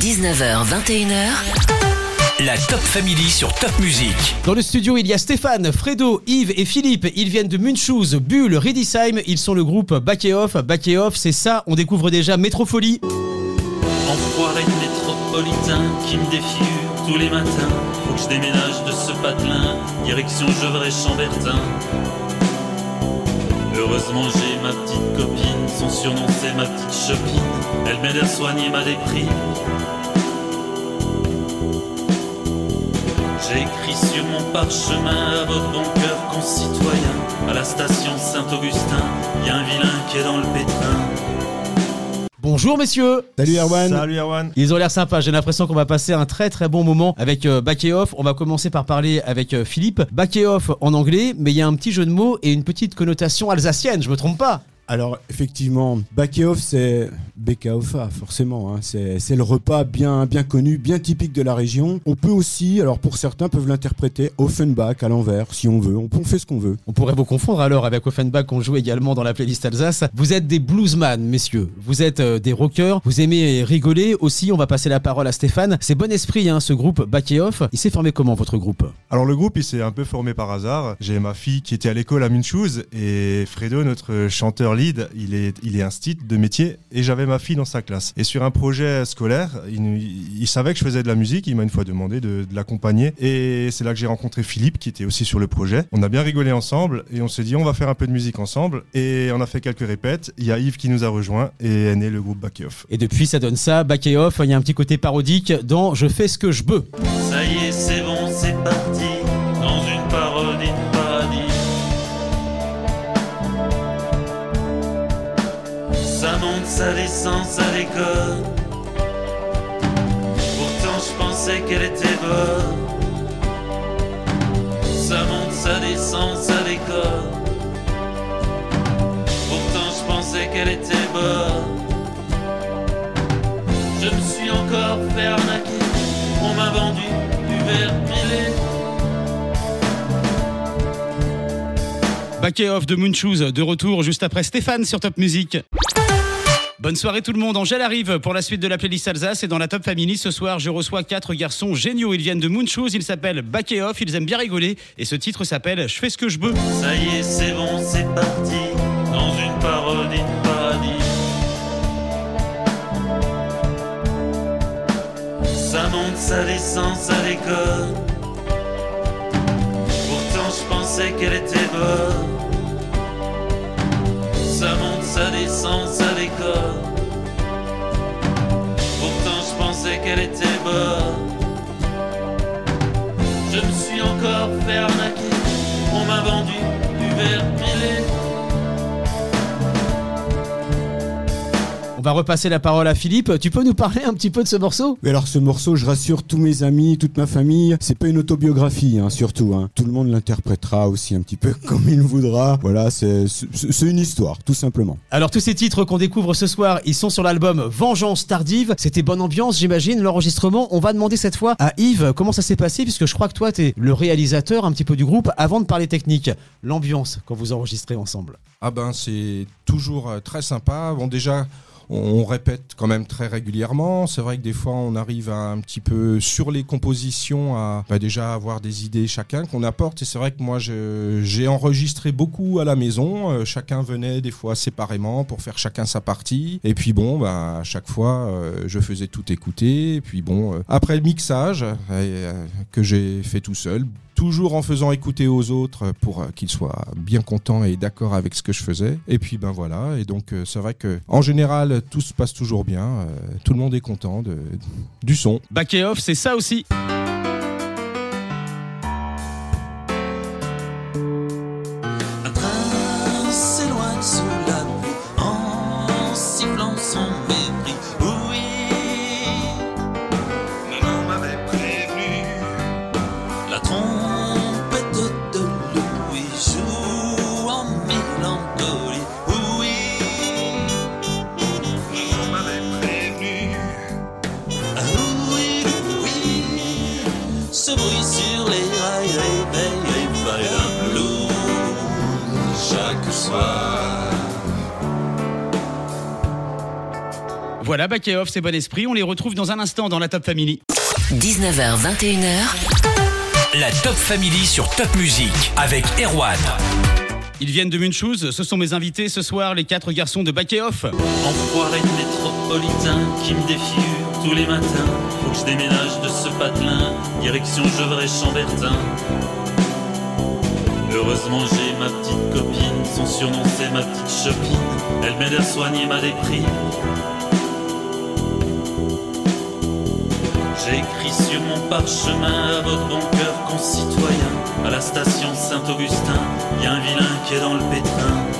19h, 21h. La Top Family sur Top Music. Dans le studio, il y a Stéphane, Fredo, Yves et Philippe. Ils viennent de Munchouz, Bulle, Redisheim. Ils sont le groupe Back et Off. Back et Off, c'est ça. On découvre déjà Métrofolie. Enfoiré métropolitain qui me défigure tous les matins. Faut que je déménage de ce patelin, direction Gevrey-Chambertin. Heureusement j'ai ma petite copine, son surnom c'est ma petite chopine. Elle m'aide à soigner ma déprime. J'ai écrit sur mon parchemin à votre bon cœur concitoyen. À la station Saint-Augustin, y a un vilain qui est dans le pétrin. Bonjour messieurs. Salut Erwan. Salut Erwan. Ils ont l'air sympas. J'ai l'impression qu'on va passer un très très bon moment avec euh, Back et Off. On va commencer par parler avec euh, Philippe. Back et Off en anglais, mais il y a un petit jeu de mots et une petite connotation alsacienne. Je me trompe pas? Alors effectivement, back off c'est Bekaofa forcément. hein. C'est le repas bien bien connu, bien typique de la région. On peut aussi, alors pour certains peuvent l'interpréter Offenbach à l'envers si on veut. On, on fait ce qu'on veut. On pourrait vous confondre alors avec Offenbach qu'on joue également dans la playlist Alsace. Vous êtes des bluesman, messieurs. Vous êtes euh, des rockers. Vous aimez rigoler aussi. On va passer la parole à Stéphane. C'est bon esprit, hein, ce groupe Back et Off. Il s'est formé comment votre groupe? Alors le groupe il s'est un peu formé par hasard. J'ai ma fille qui était à l'école à Munchouz et Fredo, notre chanteur lead, il est, il est instit de métier et j'avais ma fille dans sa classe. Et sur un projet scolaire, il, savait que je faisais de la musique, il m'a une fois demandé de, de l'accompagner et c'est là que j'ai rencontré Philippe qui était aussi sur le projet. On a bien rigolé ensemble et on s'est dit on va faire un peu de musique ensemble et on a fait quelques répètes. Il y a Yves qui nous a rejoint et est né le groupe Back Off. Et depuis, ça donne ça. Back et Off. Il y a un petit côté parodique dans Je fais ce que je veux. Ça y est, c'est bon, c'est parti. Ça descend, ça déconne. Pourtant, je pensais qu'elle était bonne. Ça monte, ça descend, ça déconne. Pourtant, je pensais qu'elle était bonne. Je me suis encore fait arnaquer. On m'a vendu du verre pilé. Back Off de Moonchoose de retour juste après Stéphane sur Top Music. Bonne soirée tout le monde, Angèle arrive pour la suite de la playlist Alsace et dans la Top Family ce soir je reçois quatre garçons géniaux, ils viennent de Moonchoose, ils s'appellent Back Off, ils aiment bien rigoler et ce titre s'appelle Je fais ce que je veux. Ça y est, c'est bon, c'est parti. Dans une parodie de paradis. Ça monte, ça descend, ça. Pourtant, je pensais qu'elle était bonne. Ça monte, ça déconne. Pourtant, je pensais qu'elle était bonne. Je me suis encore fait arnaquer. On m'a vendu du verre pilé. On va repasser la parole à Philippe, tu peux nous parler un petit peu de ce morceau? Mais alors ce morceau, je rassure tous mes amis, toute ma famille, c'est pas une autobiographie, hein, surtout. Hein. Tout le monde l'interprétera aussi un petit peu comme il voudra. Voilà, c'est une histoire, tout simplement. Alors tous ces titres qu'on découvre ce soir, ils sont sur l'album Vengeance tardive. C'était bonne ambiance, j'imagine, l'enregistrement. On va demander cette fois à Yves comment ça s'est passé, puisque je crois que toi, t'es le réalisateur un petit peu du groupe. Avant de parler technique, l'ambiance quand vous enregistrez ensemble. Ah ben c'est toujours euh, très sympa. Bon déjà on, répète quand même très régulièrement. C'est vrai que des fois on arrive à un petit peu sur les compositions à bah, déjà avoir des idées chacun qu'on apporte. Et c'est vrai que moi j'ai enregistré beaucoup à la maison. Euh, chacun venait des fois séparément pour faire chacun sa partie. Et puis bon bah à chaque fois euh, je faisais tout écouter. Et puis bon euh, après le mixage que j'ai fait tout seul toujours en faisant écouter aux autres pour euh, qu'ils soient bien contents et d'accord avec ce que je faisais. Et puis ben voilà, et donc euh, c'est vrai que en général tout se passe toujours bien, euh, tout le monde est content du son. Back Off, c'est ça aussi. Voilà, back et off, c'est bon esprit. On les retrouve dans un instant dans la Top Family. 19h, 21h, La Top Family sur Top Music avec Erwan. Ils viennent de Munchouz. Ce sont mes invités ce soir, les quatre garçons de back et off. Enfoiré de métropolitain qui me défigure tous les matins. Faut que je déménage de ce patelin, direction Gevrey-Chambertin. Heureusement j'ai ma petite copine, son surnom c'est ma petite chopine. Elle m'aide à soigner ma déprime. J'ai écrit sur mon parchemin à votre bon cœur concitoyen. À la station Saint-Augustin, y un vilain qui est dans le pétrin.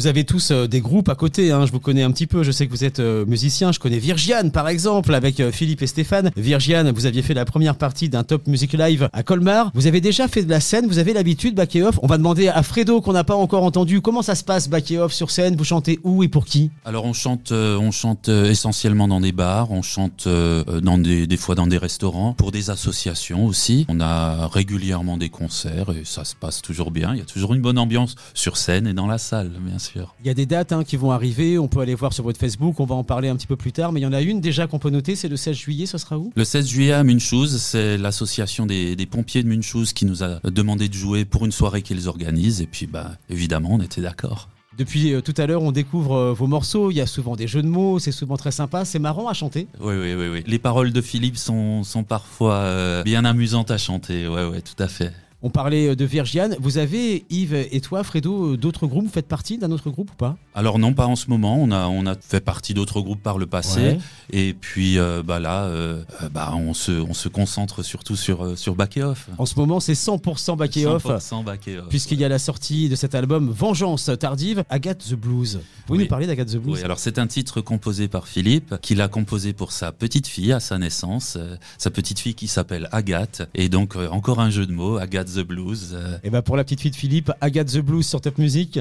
Vous avez tous euh, des groupes à côté, hein, je vous connais un petit peu, je sais que vous êtes euh, musiciens, je connais Virgiane par exemple avec euh, Philippe et Stéphane. Virgiane, vous aviez fait la première partie d'un Top Music Live à Colmar, vous avez déjà fait de la scène, vous avez l'habitude back et off. On va demander à Fredo qu'on n'a pas encore entendu comment ça se passe back et off sur scène, vous chantez où et pour qui? Alors on chante, on chante essentiellement dans des bars, on chante des, fois dans des restaurants, pour des associations aussi. On a régulièrement des concerts et ça se passe toujours bien. Il y a toujours une bonne ambiance sur scène et dans la salle. Il y a des dates hein, qui vont arriver, on peut aller voir sur votre Facebook, on va en parler un petit peu plus tard, mais il y en a une déjà qu'on peut noter, c'est le 16 juillet, ce sera où? Le 16 juillet à Munchouz, c'est l'association des, des pompiers de Munchouz qui nous a demandé de jouer pour une soirée qu'ils organisent. Et puis bah évidemment on était d'accord. Depuis euh, tout à l'heure, on découvre euh, vos morceaux, il y a souvent des jeux de mots, c'est souvent très sympa, c'est marrant à chanter. Oui, oui, oui, oui. Les paroles de Philippe sont, sont parfois euh, bien amusantes à chanter. Ouais, ouais, tout à fait. On parlait euh, de Virgiane. Vous avez, Yves et toi, Fredo, euh, d'autres groupes? Vous faites partie d'un autre groupe ou pas? Alors non, pas en ce moment. On a, on a fait partie d'autres groupes par le passé. Ouais. Et puis euh, bah là, euh, bah, on, se, on se concentre surtout sur, sur Back et Off. En ce moment, c'est 100% back et off. 100% Back et Off. Puisqu'il y a la sortie de cet album Vengeance tardive, Agathe the Blues. Vous pouvez Oui. nous parler d'Agathe the Blues? Oui, alors c'est un titre composé par Philippe, qu'il a composé pour sa petite fille à sa naissance, euh, sa petite fille qui s'appelle Agathe, et donc encore un jeu de mots, Agathe the Blues. euh, Et bah pour la petite fille de Philippe, Agathe the Blues sur Top Music. I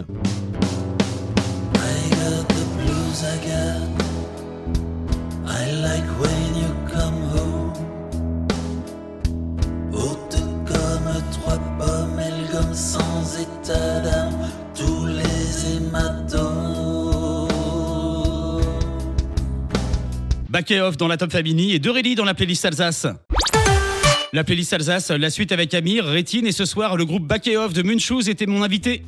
got the blues, I got. I like when you come home. Haute comme trois pommes, elle gomme sans état d'âme tous les hématomes. Back et off dans la Top Family et Dorelli dans la playlist Alsace. La playlist Alsace, la suite avec Amir, Rétine et ce soir le groupe Back de Munchouz était mon invité.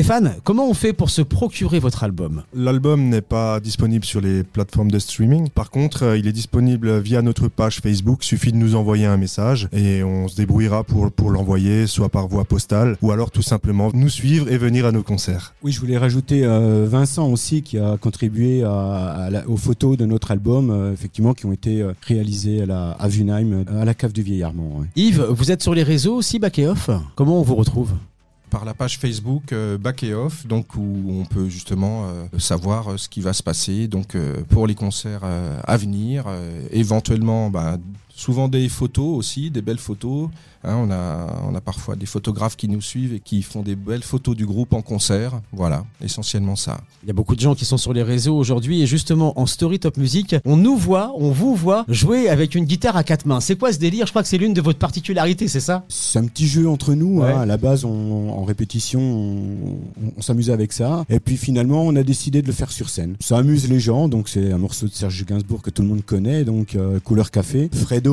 Stéphane, comment on fait pour se procurer votre album? L'album n'est pas disponible sur les plateformes de streaming. Par contre, euh, il est disponible via notre page Facebook. Suffit de nous envoyer un message et on se débrouillera pour, pour l'envoyer, soit par voie postale ou alors tout simplement nous suivre et venir à nos concerts. Oui, je voulais rajouter euh, Vincent aussi qui a contribué à, à la- aux photos de notre album, euh, effectivement, qui ont été euh, réalisées à, la, à Vunheim, à la cave du Vieillardement. ouais. Yves, vous êtes sur les réseaux aussi Back et off? Comment on vous retrouve? Par la page Facebook euh, Back et Off, donc où on peut justement euh, savoir euh, ce qui va se passer donc pour les concerts à venir, éventuellement bah, souvent des photos aussi, des belles photos. Hein, on a on a parfois des photographes qui nous suivent et qui font des belles photos du groupe en concert. Voilà, essentiellement ça. Il y a beaucoup de gens qui sont sur les réseaux aujourd'hui et justement en story Top Music, on nous voit, on vous voit jouer avec une guitare à quatre mains. C'est quoi ce délire? Je crois que c'est l'une de votre particularités, c'est ça? C'est un petit jeu entre nous. Ouais. hein. À la base, on- en répétition, on, on s'amusait avec ça. Et puis finalement, on a décidé de le faire sur scène. Ça amuse les gens. Donc c'est un morceau de Serge Gainsbourg que tout le monde connaît. Donc euh, couleur café. Fredo,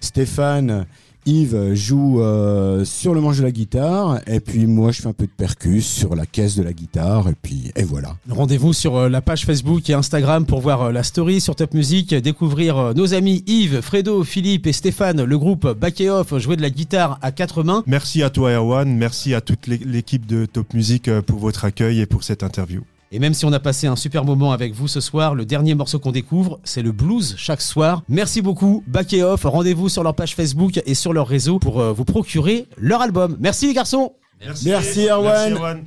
Stéphane. Yves joue euh, sur le manche de la guitare et puis moi je fais un peu de percus sur la caisse de la guitare et puis et voilà. Rendez-vous sur euh, la page Facebook et Instagram pour voir euh, la story sur Top Music, découvrir nos amis Yves, Fredo, Philippe et Stéphane, le groupe Back et Off, jouer de la guitare à quatre mains. Merci à toi Erwan, merci à toute l'é- l'équipe de Top Music pour votre accueil et pour cette interview. Et même si on a passé un super moment avec vous ce soir, le dernier morceau qu'on découvre, c'est le blues chaque soir. Merci beaucoup, Back et Off. Rendez-vous sur leur page Facebook et sur leur réseau pour euh, vous procurer leur album. Merci les garçons Merci, Erwan. Merci, Erwan.